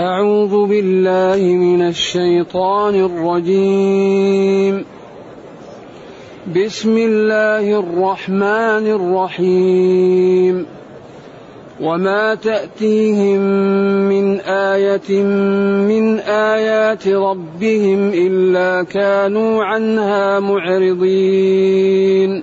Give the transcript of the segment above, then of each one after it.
أعوذ بالله من الشيطان الرجيم. بسم الله الرحمن الرحيم. وما تأتيهم من آية من آيات ربهم إلا كانوا عنها معرضين.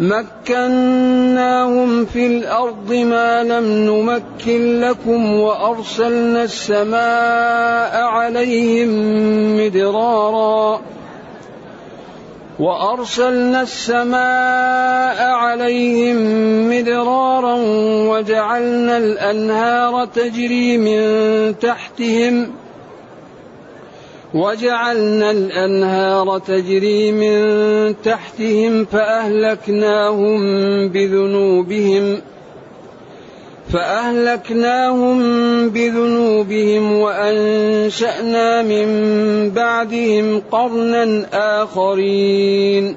مكناهم في الأرض ما لم نمكن لكم وأرسلنا السماء عليهم مدرارا. وأرسلنا السماء عليهم مدرارا وجعلنا الأنهار تجري من تحتهم وجعلنا الأنهار تجري من تحتهم فأهلكناهم بذنوبهم فأهلكناهم بذنوبهم وأنشأنا من بعدهم قرنا آخرين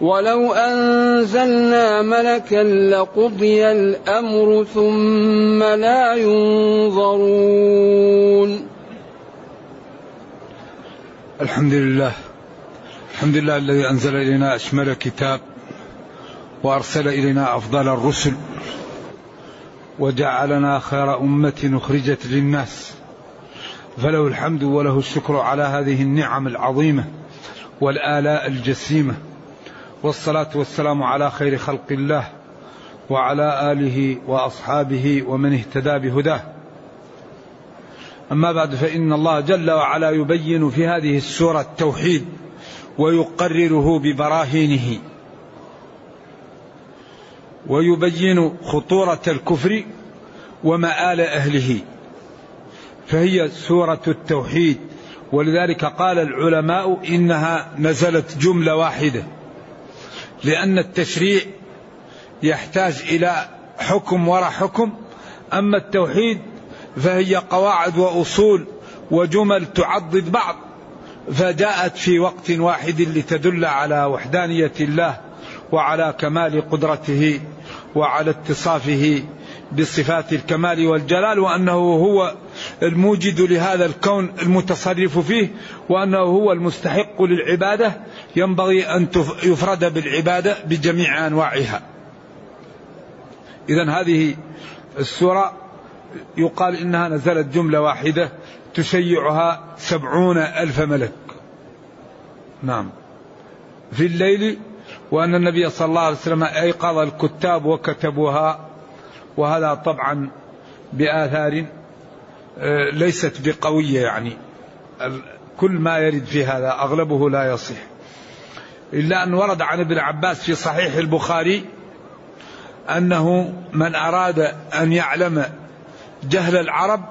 ولو أنزلنا ملكا لقضي الأمر ثم لا ينظرون الحمد لله. الحمد لله الذي أنزل إلينا أشمل كتاب وأرسل إلينا أفضل الرسل وجعلنا خير أمة أخرجت للناس. فله الحمد وله الشكر على هذه النعم العظيمة والآلاء الجسيمة. والصلاة والسلام على خير خلق الله وعلى آله وأصحابه ومن اهتدى بهداه. أما بعد فإن الله جل وعلا يبين في هذه السورة التوحيد ويقرره ببراهينه. ويبين خطورة الكفر ومآل أهله. فهي سورة التوحيد. ولذلك قال العلماء إنها نزلت جملة واحدة. لأن التشريع يحتاج إلى حكم وراء حكم. أما التوحيد فهي قواعد وأصول وجمل تعضد بعض فجاءت في وقت واحد لتدل على وحدانية الله وعلى كمال قدرته وعلى اتصافه بصفات الكمال والجلال وأنه هو الموجد لهذا الكون المتصرف فيه وأنه هو المستحق للعبادة ينبغي أن يفرد بالعبادة بجميع أنواعها. اذا هذه السورة يقال إنها نزلت جملة واحدة تشيعها سبعون ألف ملك. نعم. في الليل وأن النبي صلى الله عليه وسلم أيقظ الكتاب وكتبوها وهذا طبعا بآثار ليست بقوية يعني. كل ما يرد في هذا أغلبه لا يصح. إلا أن ورد عن ابن عباس في صحيح البخاري أنه من أراد أن يعلم جهل العرب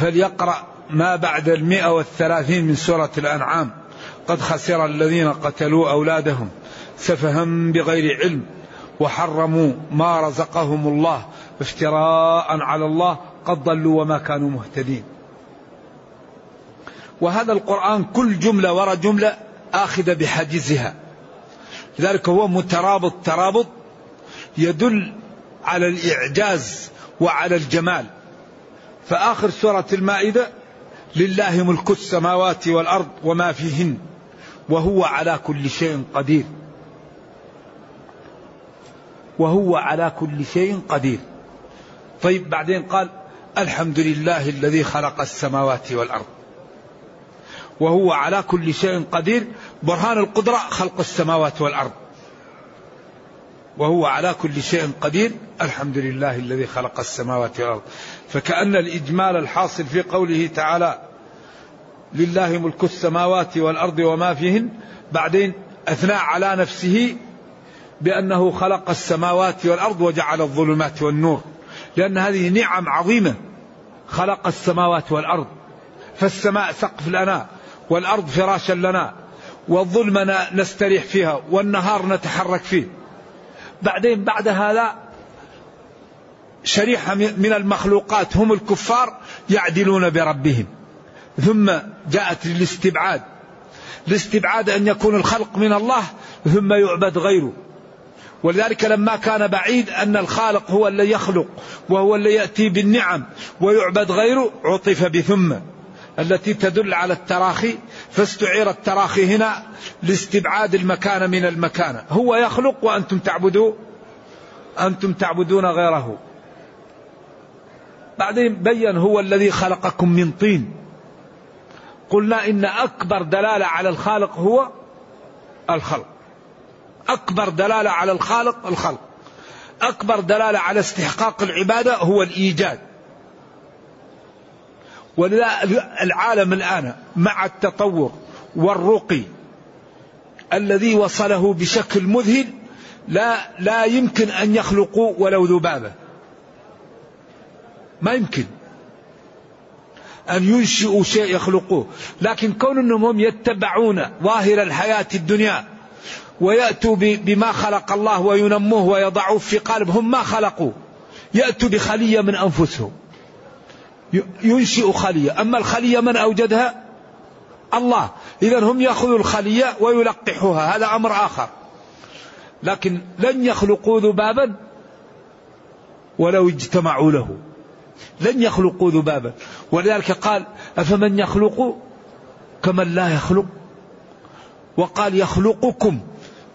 فليقرأ ما بعد المئة والثلاثين من سورة الأنعام. قد خسر الذين قتلوا أولادهم سفها بغير علم وحرموا ما رزقهم الله افتراء على الله قد ضلوا وما كانوا مهتدين. وهذا القرآن كل جملة وراء جملة آخذة بحاجزها. لذلك هو مترابط ترابط يدل على الإعجاز وعلى الجمال. فآخر سورة المائدة لله ملك السماوات والأرض وما فيهن وهو على كل شيء قدير. وهو على كل شيء قدير. طيب بعدين قال الحمد لله الذي خلق السماوات والأرض. وهو على كل شيء قدير. برهان القدرة خلق السماوات والأرض. وهو على كل شيء قدير. الحمد لله الذي خلق السماوات والأرض. فكأن الإجمال الحاصل في قوله تعالى لله ملك السماوات والأرض وما فيهن. بعدين أثنى على نفسه بأنه خلق السماوات والأرض وجعل الظلمات والنور. لأن هذه نعم عظيمة. خلق السماوات والأرض. فالسماء سقف لنا والأرض فراشا لنا والظلم نستريح فيها والنهار نتحرك فيه. بعدين بعد هذا شريحة من المخلوقات هم الكفار يعدلون بربهم. ثم جاءت للاستبعاد الاستبعاد أن يكون الخلق من الله ثم يعبد غيره. ولذلك لما كان بعيد أن الخالق هو الذي يخلق وهو الذي يأتي بالنعم ويعبد غيره عطف بثم. التي تدل على التراخي فاستعير التراخي هنا لاستبعاد المكان من المكان. هو يخلق وأنتم تعبدون أنتم تعبدون غيره. بعدين بين هو الذي خلقكم من طين. قلنا إن أكبر دلالة على الخالق هو الخلق. أكبر دلالة على الخالق الخلق. أكبر دلالة على استحقاق العبادة هو الإيجاد. ولذا العالم الآن مع التطور والرقي الذي وصله بشكل مذهل لا لا يمكن أن يخلقوا ولو ذبابة. ما يمكن. أن ينشئوا شيء يخلقوه. لكن كون أنهم يتبعون ظاهر الحياة الدنيا ويأتوا بما خلق الله وينموه ويضعوه في قالبهم ما خلقوا. يأتوا بخلية من أنفسهم. ينشئ خلية. أما الخلية من أوجدها؟ الله. إذا هم يأخذوا الخلية ويلقحوها. هذا أمر آخر. لكن لن يخلقوا ذبابا ولو اجتمعوا له. لن يخلقوا ذبابا. ولذلك قال أفمن يخلق كمن لا يخلق؟ وقال يخلقكم.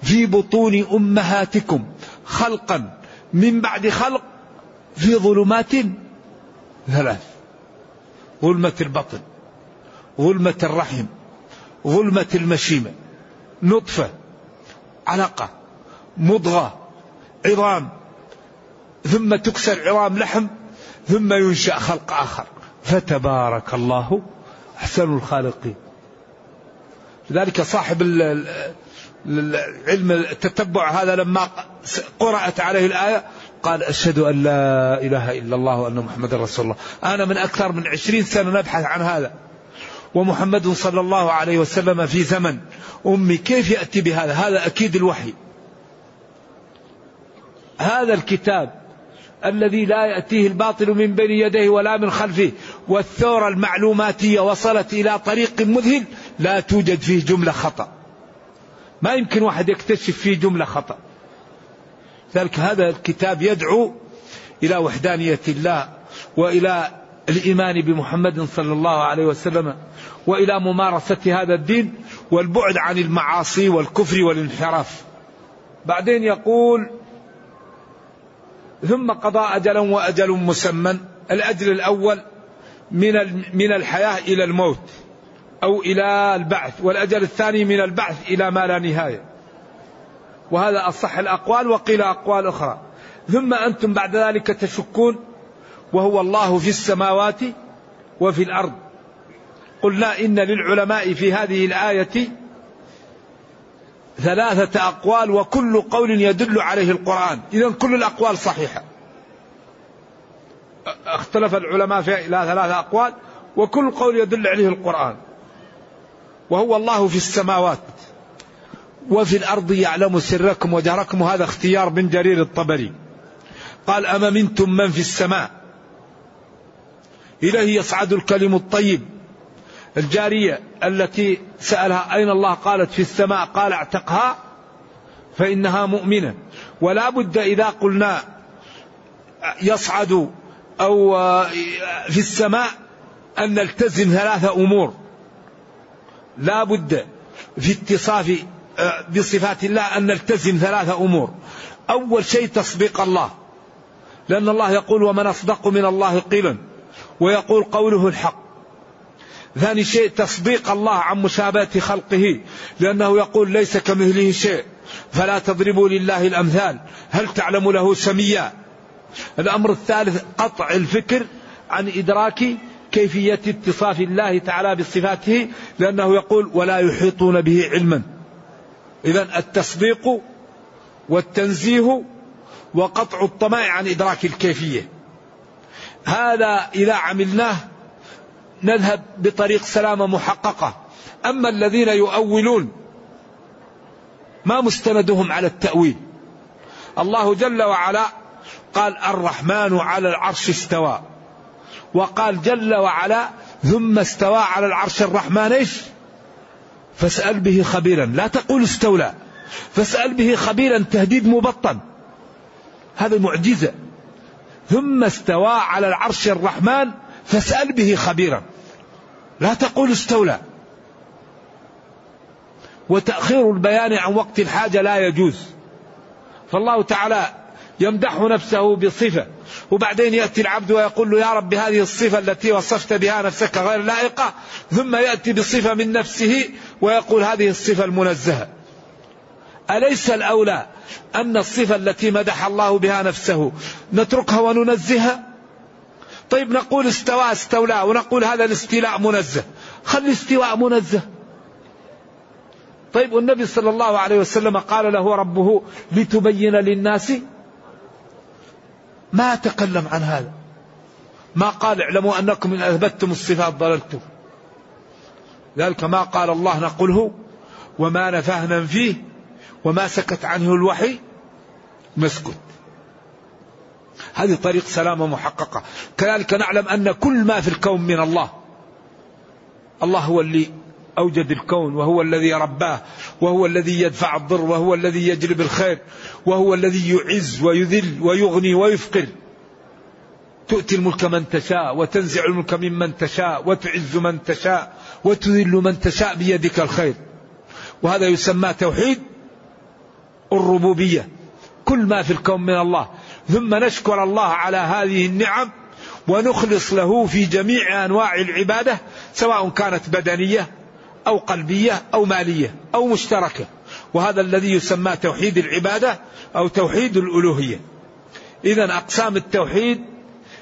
في بطون أمهاتكم خلقا من بعد خلق في ظلمات ثلاث. ظلمة البطن ظلمة الرحم ظلمة المشيمة. نطفة علقة مضغة عظام. ثم تكسر عظام لحم ثم ينشأ خلق آخر. فتبارك الله أحسن الخالقين. لذلك صاحب علم التتبع هذا لما قرأت عليه الآية قال أشهد أن لا إله إلا الله وأن محمد رسول الله. أنا من أكثر من عشرين سنة نبحث عن هذا. ومحمد صلى الله عليه وسلم في زمن. أمي كيف يأتي بهذا؟ هذا أكيد الوحي. هذا الكتاب الذي لا يأتيه الباطل من بين يديه ولا من خلفه. والثورة المعلوماتية وصلت إلى طريق مذهل لا توجد فيه جملة خطأ. ما يمكن واحد يكتشف فيه جملة خطأ. ذلك هذا الكتاب يدعو إلى وحدانية الله وإلى الإيمان بمحمد صلى الله عليه وسلم وإلى ممارسة هذا الدين والبعد عن المعاصي والكفر والانحراف. بعدين يقول ثم قضى أجلا وأجل مسمى الأجل الأول من من الحياة إلى الموت. أو إلى البعث والأجل الثاني من البعث إلى ما لا نهاية. وهذا أصح الأقوال وقيل أقوال أخرى. ثم أنتم بعد ذلك تشكون وهو الله في السماوات وفي الأرض. قلنا إن للعلماء في هذه الآية ثلاثة أقوال وكل قول يدل عليه القرآن. إذا كل الأقوال صحيحة. اختلف العلماء في إلى ثلاثة أقوال وكل قول يدل عليه القرآن. وهو الله في السماوات وفي الأرض يعلم سركم وجهركم وهذا اختيار بن جرير الطبري. قال أما منتم من في السماء؟ إليه يصعد الكلم الطيب. الجارية التي سألها أين الله؟ قالت في السماء. قال أعتقها فإنها مؤمنة. ولا بد إذا قلنا يصعد أو في السماء أن نلتزم ثلاثة أمور. لا بد في اتصاف آه، بصفات الله أن نلتزم ثلاثة أمور. أول شيء تصديق الله. لأن الله يقول ومن أصدق من الله قيلا ويقول قوله الحق. ثاني شيء تصديق الله عن مشابهة خلقه لأنه يقول ليس كمثله شيء. فلا تضربوا لله الأمثال. هل تعلم له سميا؟ الأمر الثالث قطع الفكر عن إدراك كيفية اتصاف الله تعالى بصفاته لأنه يقول ولا يحيطون به علما. إذا التصديق والتنزيه وقطع الطمع عن إدراك الكيفية. هذا إذا عملناه نذهب بطريق سلامة محققة. أما الذين يؤولون ما مستندهم على التأويل. الله جل وعلا قال الرحمن على العرش استوى. وقال جل وعلا ثم استوى على العرش الرحمن إيش؟ فاسأل به خبيرا. لا تقول استولى فاسأل به خبيرا تهديد مبطن. هذا معجزة. ثم استوى على العرش الرحمن فاسأل به خبيرا. لا تقول استولى. وتأخير البيان عن وقت الحاجة لا يجوز. فالله تعالى يمدح نفسه بصفة وبعدين يأتي العبد ويقول له يا رب هذه الصفة التي وصفت بها نفسك غير لائقة ثم يأتي بصفة من نفسه ويقول هذه الصفة المنزهة. أليس الأولى أن الصفة التي مدح الله بها نفسه نتركها وننزهها؟ طيب نقول استوى استولى ونقول هذا الاستيلاء منزه. خلي الاستواء منزه. طيب والنبي صلى الله عليه وسلم قال له ربه لتبين للناس ما تكلم عن هذا. ما قال اعلموا أنكم إن أثبتتم الصفات ضللتم. ذلك ما قال الله نقله وما نفهنا فيه وما سكت عنه الوحي. نسكت. هذه طريق سلامة محققة. كذلك نعلم أن كل ما في الكون من الله الله هو اللي أوجد الكون وهو الذي رباه. وهو الذي يدفع الضر وهو الذي يجلب الخير وهو الذي يعز ويذل ويغني ويفقر. تؤتي الملك من تشاء وتنزع الملك ممن تشاء وتعز من تشاء وتذل من تشاء بيدك الخير. وهذا يسمى توحيد الربوبية. كل ما في الكون من الله. ثم نشكر الله على هذه النعم ونخلص له في جميع أنواع العبادة سواء كانت بدنية أو قلبية أو مالية أو مشتركة. وهذا الذي يسمى توحيد العبادة أو توحيد الألوهية. اذا أقسام التوحيد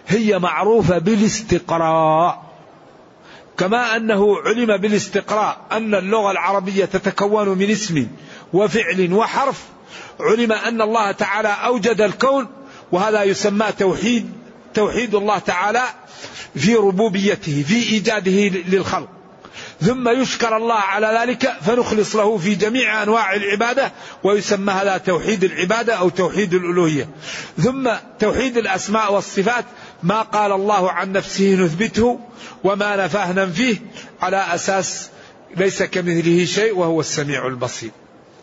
هي معروفة بالاستقراء. كما أنه علم بالاستقراء أن اللغة العربية تتكون من اسم وفعل وحرف. علم أن الله تعالى أوجد الكون وهذا يسمى توحيد توحيد الله تعالى في ربوبيته في إيجاده للخلق. ثم يشكر الله على ذلك فنخلص له في جميع أنواع العبادة ويسمى هذا توحيد العبادة أو توحيد الألوهية. ثم توحيد الأسماء والصفات ما قال الله عن نفسه نثبته وما نفاه ننفيه على أساس ليس كمثله شيء وهو السميع البصير.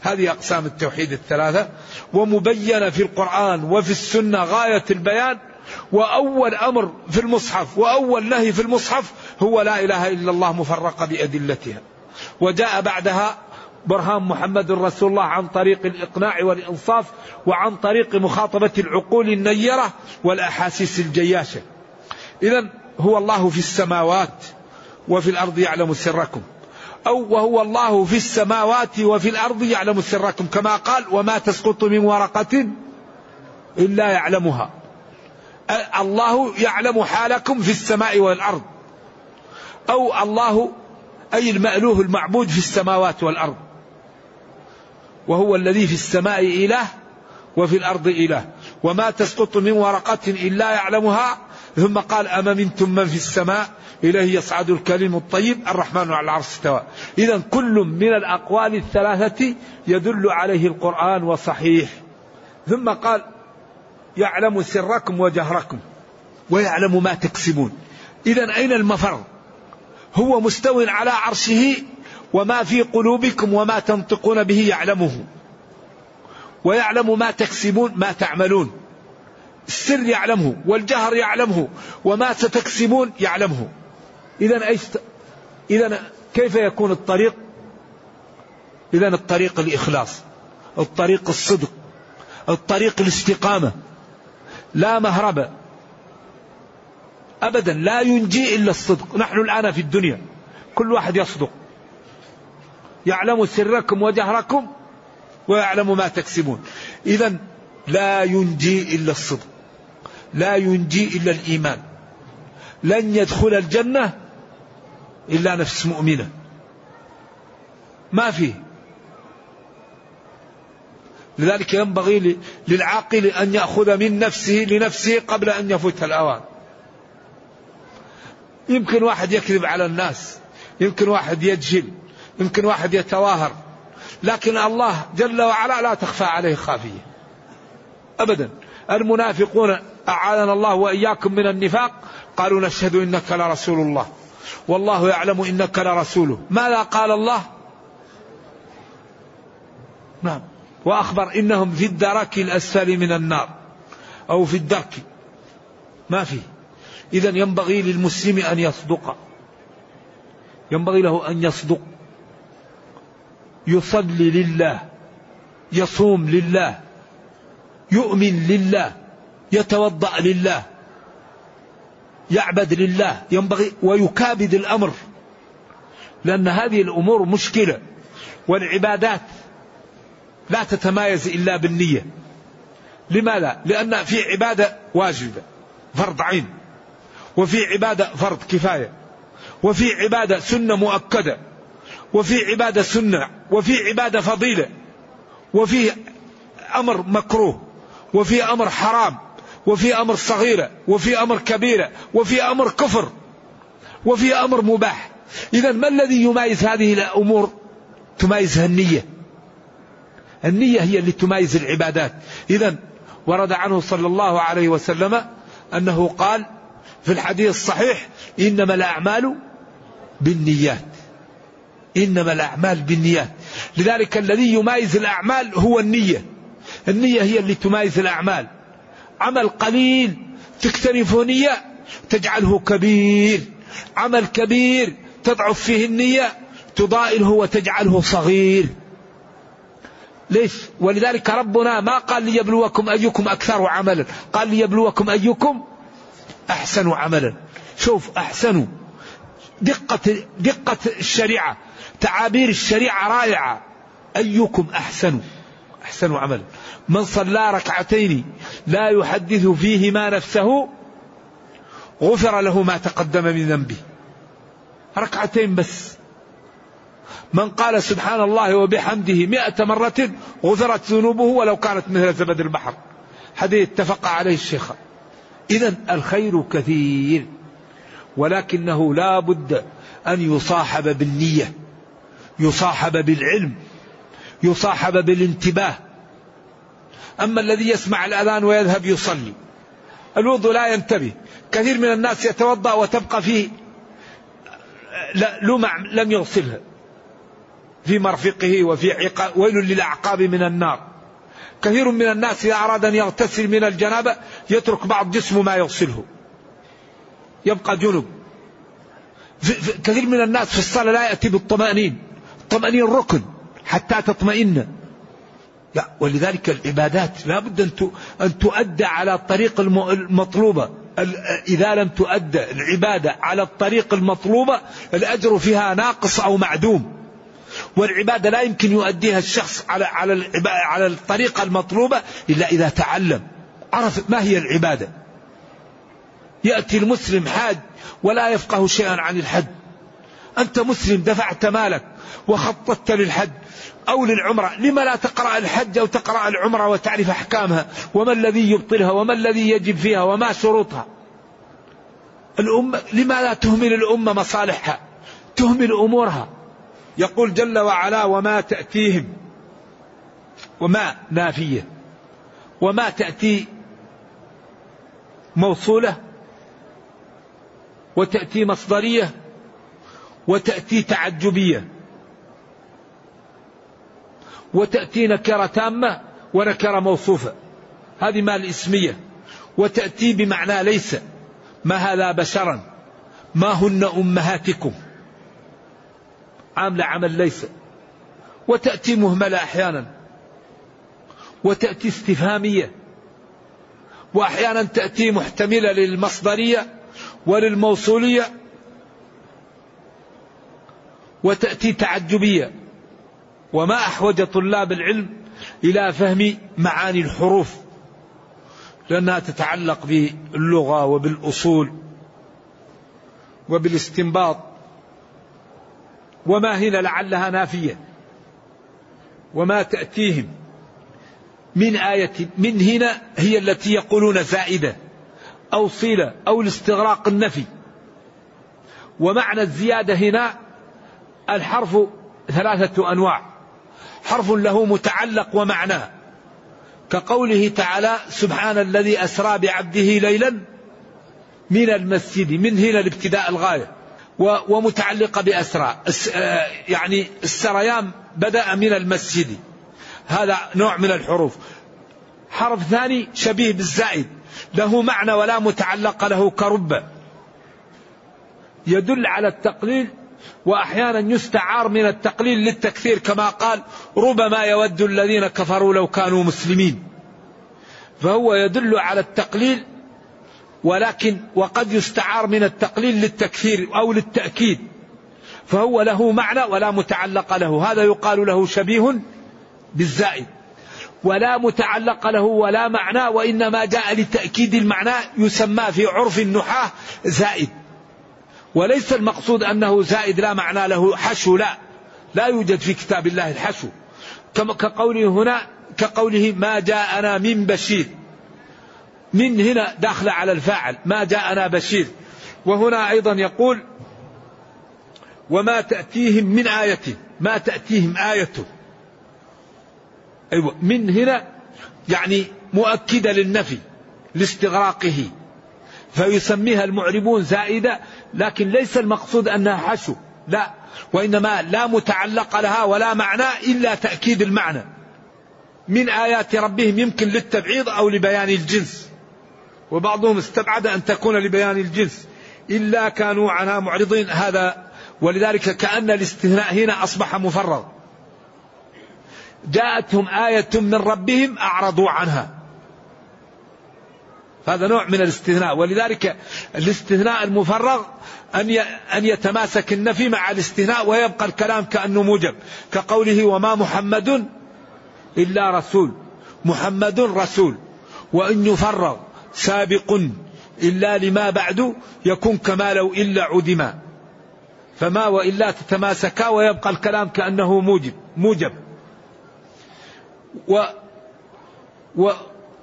هذه أقسام التوحيد الثلاثة ومبينة في القرآن وفي السنة غاية البيان وأول أمر في المصحف وأول نهي في المصحف هو لا إله إلا الله مفرقة بأدلتها. وجاء بعدها برهان محمد رسول الله عن طريق الإقناع والإنصاف وعن طريق مخاطبة العقول النيرة والأحاسيس الجياشة. إذا هو الله في السماوات وفي الأرض يعلم سركم. أو وهو الله في السماوات وفي الأرض يعلم سركم. كما قال وما تسقط من ورقة إلا يعلمها. الله يعلم حالكم في السماء والأرض. أو الله أي المألوه المعبود في السماوات والأرض. وهو الذي في السماء إله وفي الأرض إله. وما تسقط من ورقة إلا يعلمها. ثم قال أما منتم من في السماء؟ إليه يصعد الكلم الطيب الرحمن على العرش استوى. إذا كل من الأقوال الثلاثة يدل عليه القرآن وصحيح. ثم قال يعلم سركم وجهركم ويعلم ما تكسبون. إذا أين المفر؟ هو مستو على عرشه وما في قلوبكم وما تنطقون به يعلمه. ويعلم ما تكسبون ما تعملون. السر يعلمه والجهر يعلمه وما ستكسبون يعلمه. إذا أيش إذا كيف يكون الطريق؟ إذا الطريق الإخلاص الطريق الصدق الطريق الاستقامة. لا مهرب. أبدا لا ينجي إلا الصدق. نحن الآن في الدنيا. كل واحد يصدق. يعلم سركم وجهركم ويعلم ما تكسبون. إذا لا ينجي إلا الصدق. لا ينجي إلا الإيمان. لن يدخل الجنة إلا نفس مؤمنة. ما فيه؟ لذلك ينبغي للعاقل أن يأخذ من نفسه لنفسه قبل أن يفوت الأوان. يمكن واحد يكذب على الناس يمكن واحد يجهل يمكن واحد يتواهر لكن الله جل وعلا لا تخفى عليه خافية. أبدا. المنافقون أعاذنا الله وإياكم من النفاق قالوا نشهد إنك لرسول الله. والله يعلم إنك لرسوله. ماذا قال الله؟ نعم. وأخبر إنهم في الدرك الأسفل من النار أو في الدرك. ما فيه. إذا ينبغي للمسلم أن يصدق. ينبغي له أن يصدق. يصلي لله. يصوم لله. يؤمن لله. يتوضأ لله. يعبد لله. ينبغي ويكابد الأمر. لأن هذه الأمور مشكلة. والعبادات لا تتمايز إلا بالنية. لماذا؟ لأن في عبادة واجبة فرض عين. وفي عبادة فرض كفاية. وفي عبادة سنة مؤكدة. وفي عبادة سنة. وفي عبادة فضيلة. وفي أمر مكروه. وفي أمر حرام. وفي أمر صغيرة. وفي أمر كبيرة. وفي أمر كفر. وفي أمر مباح. إذا ما الذي يميز هذه الأمور؟ تميزها النية. النية هي اللي تميز العبادات. إذا ورد عنه صلى الله عليه وسلم أنه قال في الحديث الصحيح إنما الأعمال بالنيات. إنما الأعمال بالنيات. لذلك الذي يميز الأعمال هو النية. النية هي اللي تميز الأعمال. عمل قليل تكترفه نية تجعله كبير. عمل كبير تضعف فيه النية تضائله وتجعله صغير. ليش؟ ولذلك ربنا ما قال ليبلوكم أيكم أكثر عملا. قال ليبلوكم أيكم أحسن عملا. شوف أحسن. دقة دقة الشريعة تعابير الشريعة رائعة. أيكم أحسن أحسن عملا. من صلى ركعتين لا يحدث فيهما نفسه غفر له ما تقدم من ذنبه. ركعتين بس. من قال سبحان الله وبحمده مئة مرة غفرت ذنوبه ولو كانت مثل زبد البحر. حديث اتفق عليه الشيخ. إذا الخير كثير ولكنه لا بد أن يصاحب بالنية يصاحب بالعلم يصاحب بالانتباه. أما الذي يسمع الأذان ويذهب يصلي الوضوء لا ينتبه. كثير من الناس يتوضأ وتبقى فيه لمع لم يغسلها في مرفقه وفي عقاب ويل للأعقاب من النار. كثير من الناس إذا أراد أن يغتسل من الجنابة يترك بعض جسمه ما يغسله. يبقى جنب. كثير من الناس في الصلاة لا يأتي بالطمأنين. الطمأنين ركن حتى تطمئن. لا ولذلك العبادات لا بد أن تؤدى على الطريق المطلوبة. إذا لم تؤدى العبادة على الطريق المطلوبة الأجر فيها ناقص أو معدوم. والعبادة لا يمكن يؤديها الشخص على على على الطريقة المطلوبة إلا إذا تعلم. عرف ما هي العبادة. يأتي المسلم حاج ولا يفقه شيئا عن الحج. أنت مسلم دفعت مالك وخططت للحج أو للعمرة لما لا تقرأ الحج أو تقرأ العمرة وتعرف أحكامها؟ وما الذي يبطلها؟ وما الذي يجب فيها؟ وما شروطها؟ الأمة لما لا تهمل الأمة مصالحها تهمل أمورها. يقول جل وعلا وما تأتيهم وما نافية وما تأتي موصولة وتأتي مصدرية وتأتي تعجبية وتأتي نكرة تامة ونكرة موصوفة. هذه ما الإسمية وتأتي بمعنى ليس. ما هذا بشرا؟ ما هن أمهاتكم؟ عاملة عمل ليس. وتأتي مهملة أحيانا. وتأتي استفهامية. وأحيانا تأتي محتملة للمصدرية وللموصولية. وتأتي تعجبية. وما أحوج طلاب العلم إلى فهم معاني الحروف. لأنها تتعلق باللغة وبالأصول وبالاستنباط. وما هنا لعلها نافية. وما تأتيهم من آية من هنا هي التي يقولون زائدة أو صلة أو الاستغراق النفي. ومعنى الزيادة هنا الحرف ثلاثة أنواع. حرف له متعلق ومعنى كقوله تعالى سبحان الذي أسرى بعبده ليلا من المسجد من هنا الابتداء الغاية. ومتعلقة بأسرى. آه، يعني السريان بدأ من المسجد. هذا نوع من الحروف. حرف ثاني شبيه بالزائد. له معنى ولا متعلق له كرب. يدل على التقليل وأحيانا يستعار من التقليل للتكثير كما قال ربما يود الذين كفروا لو كانوا مسلمين. فهو يدل على التقليل ولكن وقد يستعار من التقليل للتكثير أو للتأكيد. فهو له معنى ولا متعلق له. هذا يقال له شبيه بالزائد. ولا متعلق له ولا معنى وإنما جاء لتأكيد المعنى يسمى في عرف النحاة زائد. وليس المقصود أنه زائد لا معنى له حشو لا. لا يوجد في كتاب الله الحشو. كقوله هنا كقوله ما جاءنا من بشير. من هنا داخل على الفاعل. ما جاءنا بشير. وهنا أيضا يقول وما تأتيهم من آية. ما تأتيهم آية. أيوة من هنا يعني مؤكدة للنفي لاستغراقه. فيسميها المعربون زائدة لكن ليس المقصود أنها حشو. لا وإنما لا متعلق لها ولا معنى إلا تأكيد المعنى. من آيات ربهم يمكن للتبعيض أو لبيان الجنس. وبعضهم استبعد أن تكون لبيان الجنس إلا كانوا عنها معرضين. هذا ولذلك كأن الاستثناء هنا أصبح مفرغ. جاءتهم آية من ربهم أعرضوا عنها. هذا نوع من الاستثناء ولذلك الاستثناء المفرغ أن أن يتماسك النفي مع الاستثناء ويبقى الكلام كأنه موجب. كقوله وما محمد إلا رسول. محمد رسول. وإن يفرغ. سابق إلا لما بعد يكون كما لو إلا عدما فما وإلا تتماسكا ويبقى الكلام كأنه موجب موجب. و و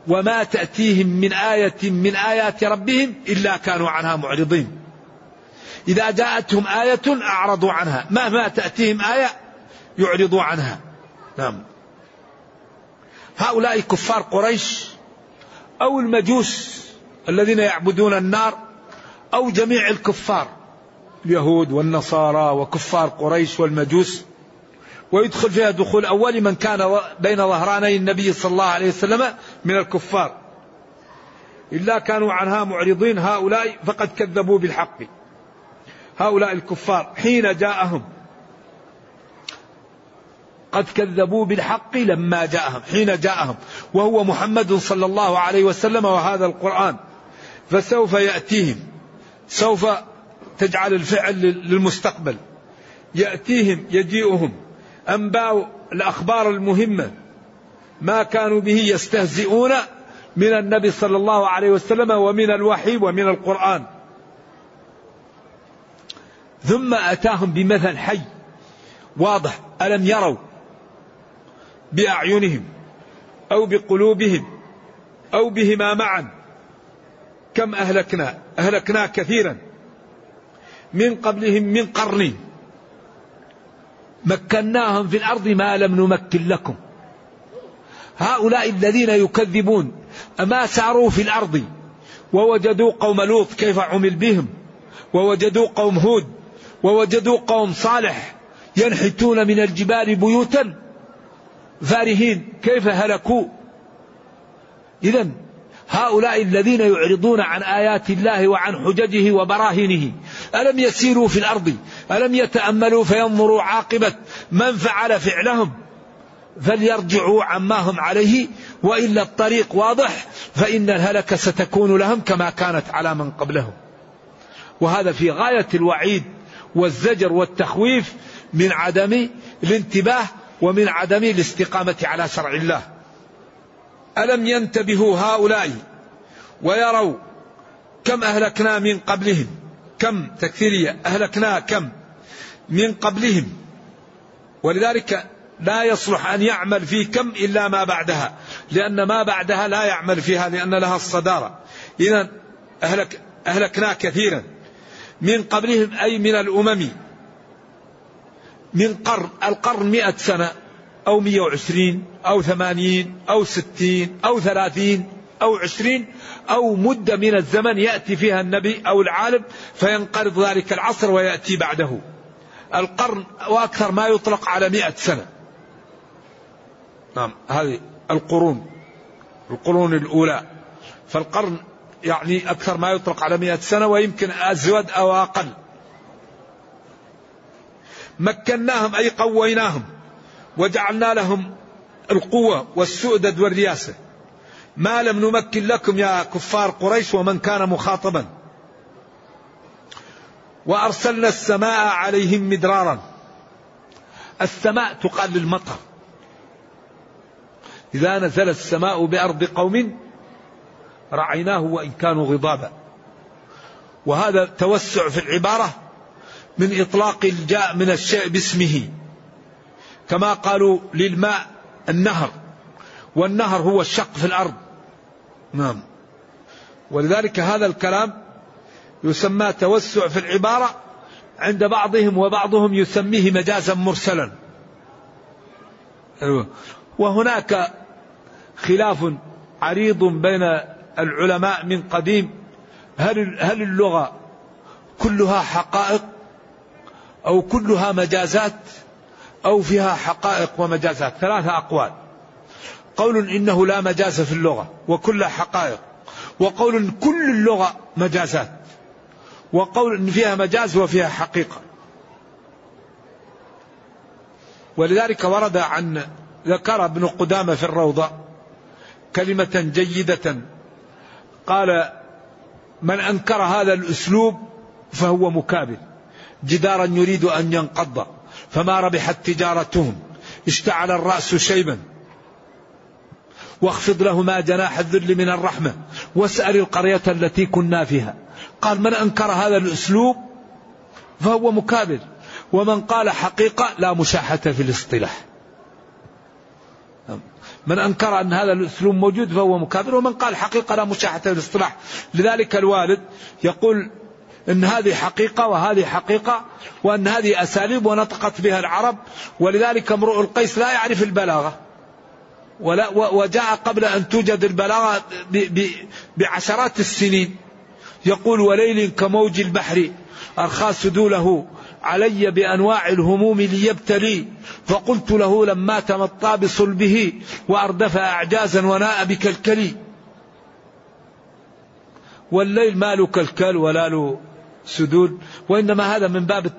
وما تأتيهم من آية من آيات ربهم إلا كانوا عنها معرضين. إذا جاءتهم آية أعرضوا عنها. مهما تأتيهم آية يعرضوا عنها. نعم. هؤلاء كفار قريش أو المجوس الذين يعبدون النار أو جميع الكفار اليهود والنصارى وكفار قريش والمجوس ويدخل فيها دخول أول من كان بين ظهراني النبي صلى الله عليه وسلم من الكفار. إلا كانوا عنها معرضين هؤلاء فقد كذبوا بالحق. هؤلاء الكفار حين جاءهم قد كذبوا بالحق لما جاءهم حين جاءهم وهو محمد صلى الله عليه وسلم وهذا القرآن. فسوف يأتيهم سوف تجعل الفعل للمستقبل. يأتيهم يجيئهم أنباء الأخبار المهمة. ما كانوا به يستهزئون من النبي صلى الله عليه وسلم ومن الوحي ومن القرآن. ثم أتاهم بمثل حي واضح ألم يروا بأعينهم أو بقلوبهم أو بهما معا. كم أهلكنا أهلكنا كثيرا. من قبلهم من قرن. مكناهم في الأرض ما لم نمكن لكم. هؤلاء الذين يكذبون أما ساروا في الأرض؟ ووجدوا قوم لوط كيف عمل بهم؟ ووجدوا قوم هود؟ ووجدوا قوم صالح ينحتون من الجبال بيوتا؟ فارهين كيف هلكوا؟ إذا هؤلاء الذين يعرضون عن آيات الله وعن حججه وبراهينه ألم يسيروا في الأرض؟ ألم يتأملوا فينظروا عاقبة من فعل فعلهم؟ فليرجعوا عما هم عليه وإلا الطريق واضح فإن الهلكة ستكون لهم كما كانت على من قبلهم. وهذا في غاية الوعيد والزجر والتخويف من عدم الانتباه ومن عدم الاستقامة على شرع الله. ألم ينتبهوا هؤلاء ويروا كم أهلكنا من قبلهم؟ كم تكثيرية أهلكنا كم من قبلهم؟ ولذلك لا يصلح أن يعمل في كم إلا ما بعدها لأن ما بعدها لا يعمل فيها لأن لها الصدارة. إذا أهلك أهلكنا كثيرا. من قبلهم أي من الأمم من قرن القرن مئة سنة أو مئة وعشرين أو ثمانين أو ستين أو ثلاثين أو عشرين أو مدة من الزمن يأتي فيها النبي أو العالم فينقرض ذلك العصر ويأتي بعده. القرن وأكثر ما يطلق على مئة سنة. نعم هذه القرون القرون الأولى. فالقرن يعني أكثر ما يطلق على مئة سنة ويمكن أزود أو أقل. مكناهم أي قويناهم وجعلنا لهم القوة والسؤدد والرياسة. ما لم نمكن لكم يا كفار قريش ومن كان مخاطبا. وأرسلنا السماء عليهم مدرارا. السماء تقال للمطر. إذا نزل السماء بأرض قوم رعيناه وإن كانوا غضابا. وهذا توسع في العبارة من إطلاق الجاء من الشيء باسمه. كما قالوا للماء النهر. والنهر هو الشق في الأرض. نعم. ولذلك هذا الكلام يسمى توسع في العبارة عند بعضهم وبعضهم يسميه مجازا مرسلا. أيوة. وهناك خلاف عريض بين العلماء من قديم. هل هل اللغة كلها حقائق؟ أو كلها مجازات أو فيها حقائق ومجازات ثلاثة أقوال. قول إنه لا مجاز في اللغة وكلها حقائق. وقول كل اللغة مجازات. وقول إن فيها مجاز وفيها حقيقة. ولذلك ورد عن ذكر ابن قدامة في الروضة كلمة جيدة. قال من أنكر هذا الأسلوب فهو مكابر. جدارا يريد أن ينقض. فما ربحت تجارتهم اشتعل الرأس شيبا. واخفض لهما جناح الذل من الرحمة. واسأل القرية التي كنا فيها. قال من أنكر هذا الأسلوب؟ فهو مكابر. ومن قال حقيقة لا مشاحة في الاصطلاح. من أنكر أن هذا الأسلوب موجود فهو مكابر. ومن قال حقيقة لا مشاحة في الاصطلاح. لذلك الوالد يقول إن هذه حقيقة وهذه حقيقة وأن هذه أساليب ونطقت بها العرب ولذلك امرؤ القيس لا يعرف البلاغة. ولا وجاء قبل أن توجد البلاغة بعشرات السنين. يقول وليل كموج البحر ارخى سدوله علي بأنواع الهموم ليبتلي. فقلت له لما تمطى بصلبه وأردف أعجازا وناء بكلكلي. والليل ما له كلكل ولا له سدود وإنما هذا من باب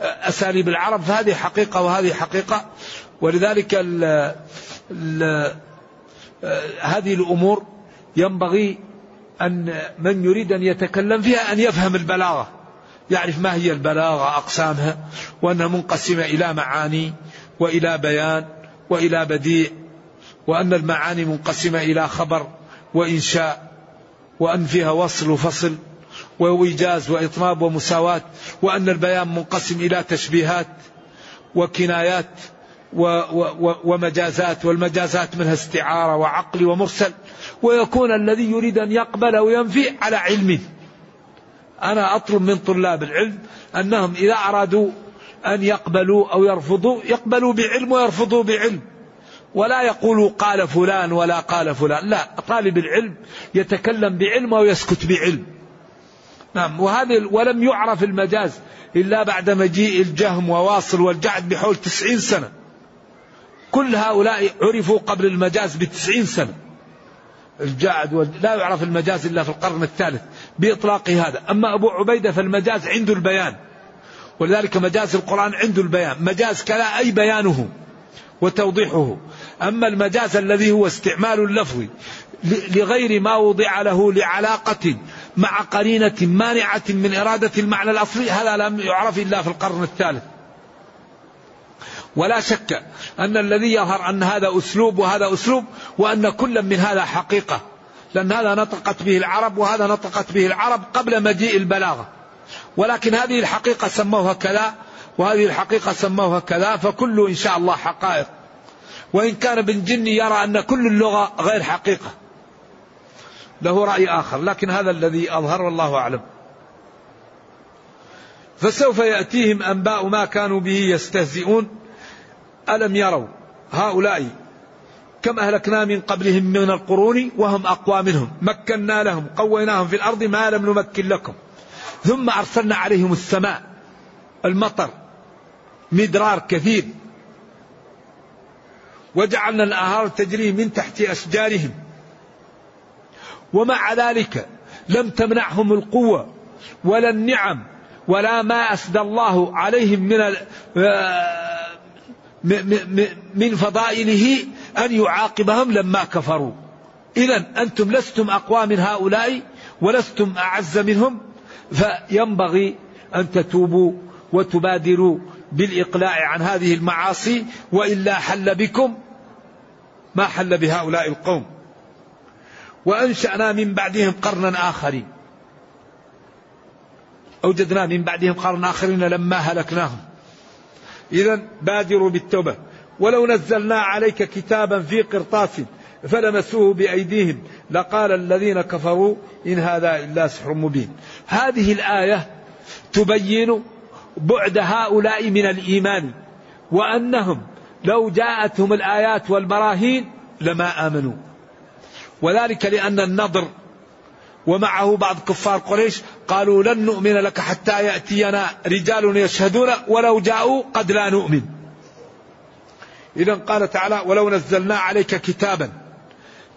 أساليب العرب فهذه حقيقة وهذه حقيقة. ولذلك ال ال هذه الأمور ينبغي أن من يريد أن يتكلم فيها أن يفهم البلاغة يعرف ما هي البلاغة أقسامها وأنها منقسمة إلى معاني وإلى بيان وإلى بديع وأن المعاني منقسمة إلى خبر وإنشاء وأن فيها وصل وفصل. وإيجاز وإطناب ومساواة وأن البيان منقسم إلى تشبيهات وكنايات و و ومجازات والمجازات منها استعارة وعقل ومرسل. ويكون الذي يريد أن يقبل أو ينفي على علمه أنا أطلب من طلاب العلم أنهم إذا أرادوا أن يقبلوا أو يرفضوا يقبلوا بعلم ويرفضوا بعلم. ولا يقولوا قال فلان ولا قال فلان. لا طالب العلم يتكلم بعلم ويسكت بعلم. نعم. وهذه ولم يعرف المجاز إلا بعد مجيء الجهم وواصل والجعد بحول تسعين سنة. كل هؤلاء عرفوا قبل المجاز بتسعين سنة. الجعد لا يعرف المجاز إلا في القرن الثالث بإطلاق هذا. أما أبو عبيدة فالمجاز عنده البيان. ولذلك مجاز القرآن عنده البيان. مجاز كلا أي بيانه وتوضيحه. أما المجاز الذي هو استعمال اللفظ لغير ما وضع له لعلاقة مع قرينة مانعة من إرادة المعنى الأصلي هذا لم يعرف إلا في القرن الثالث. ولا شك أن الذي يظهر أن هذا أسلوب وهذا أسلوب وأن كل من هذا حقيقة. لأن هذا نطقت به العرب وهذا نطقت به العرب قبل مجيء البلاغة. ولكن هذه الحقيقة سموها كذا وهذه الحقيقة سموها كذا فكل إن شاء الله حقائق. وإن كان ابن جني يرى أن كل اللغة غير حقيقة. له رأي آخر لكن هذا الذي أظهر والله أعلم. فسوف يأتيهم أنباء ما كانوا به يستهزئون. ألم يروا هؤلاء كم أهلكنا من قبلهم من القرون وهم أقوى منهم. مكنا لهم قويناهم في الأرض ما لم نمكن لكم. ثم أرسلنا عليهم السماء المطر مدرار كثير. وجعلنا الأنهار تجري من تحت أشجارهم. ومع ذلك لم تمنعهم القوة ولا النعم ولا ما أسدى الله عليهم من آه، من فضائله أن يعاقبهم لما كفروا. إذا أنتم لستم أقوى من هؤلاء ولستم أعز منهم فينبغي أن تتوبوا وتبادروا بالإقلاع عن هذه المعاصي وإلا حل بكم ما حل بهؤلاء القوم. وأنشأنا من بعدهم قرنا آخرين. أوجدنا من بعدهم قرنا آخرين لما هلكناهم. إذا بادروا بالتوبة. ولو نزلنا عليك كتابا في قرطاس فلمسوه بأيديهم لقال الذين كفروا إن هذا إلا سحر مبين. هذه الآية تبين بعد هؤلاء من الإيمان وأنهم لو جاءتهم الآيات والبراهين لما آمنوا. وذلك لأن النضر ومعه بعض كفار قريش قالوا لن نؤمن لك حتى يأتينا رجال يشهدون ولو جاءوا قد لا نؤمن. إذا قال تعالى ولو نزلنا عليك كتابا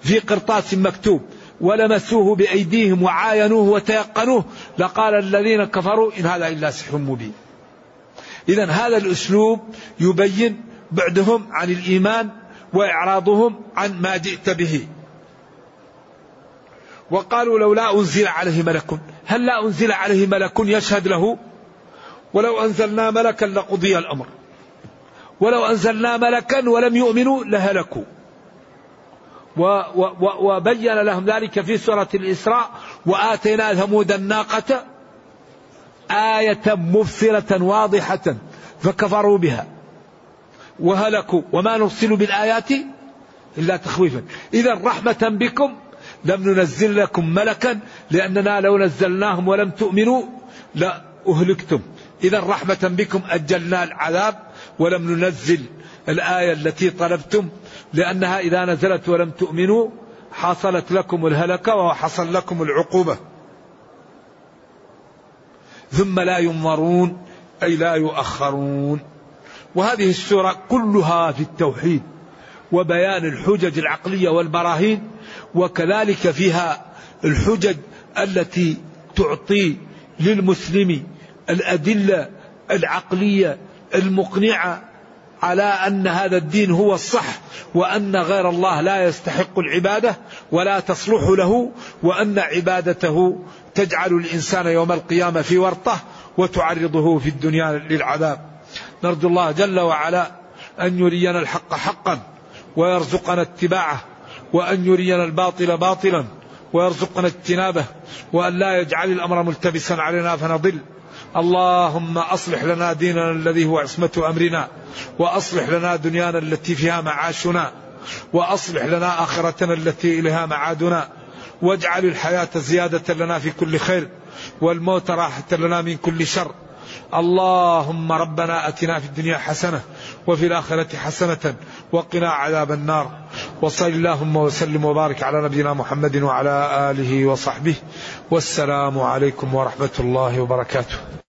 في قرطاس مكتوب ولمسوه بأيديهم وعاينوه وتيقنوه لقال الذين كفروا إن هذا إلا سحر مبين. إذا هذا الأسلوب يبين بعدهم عن الإيمان وإعراضهم عن ما جئت به. وقالوا لولا أنزل عليه ملك هل لا أنزل عليه ملك يشهد له؟ ولو أنزلنا ملكا لقضي الأمر. ولو أنزلنا ملكا ولم يؤمنوا لهلكوا. وبين لهم ذلك في سورة الإسراء وآتينا ثمود الناقة آية مبصرة واضحة فكفروا بها. وهلكوا. وما نرسل بالآيات إلا تخويفا. إذا رحمة بكم. لم ننزل لكم ملكا لأننا لو نزلناهم ولم تؤمنوا لأهلكتم. إذا رحمة بكم أجلنا العذاب ولم ننزل الآية التي طلبتم لأنها إذا نزلت ولم تؤمنوا حصلت لكم الهلكة وحصل لكم العقوبة. ثم لا ينظرون أي لا يؤخرون. وهذه السورة كلها في التوحيد. وبيان الحجج العقلية والبراهين وكذلك فيها الحجج التي تعطي للمسلم الأدلة العقلية المقنعة على أن هذا الدين هو الصح وأن غير الله لا يستحق العبادة ولا تصلح له وأن عبادته تجعل الإنسان يوم القيامة في ورطة وتعرضه في الدنيا للعذاب. نرجو الله جل وعلا أن يرينا الحق حقا. ويرزقنا اتباعه وأن يرينا الباطل باطلا ويرزقنا اجتنابه وأن لا يجعل الأمر ملتبسا علينا فنضل. اللهم أصلح لنا ديننا الذي هو عصمة أمرنا وأصلح لنا دنيانا التي فيها معاشنا وأصلح لنا آخرتنا التي إليها معادنا. واجعل الحياة زيادة لنا في كل خير والموت راحة لنا من كل شر. اللهم ربنا أتنا في الدنيا حسنة وفي الآخرة حسنة وقنا عذاب النار. وصل اللهم وسلم وبارك على نبينا محمد وعلى آله وصحبه. والسلام عليكم ورحمة الله وبركاته.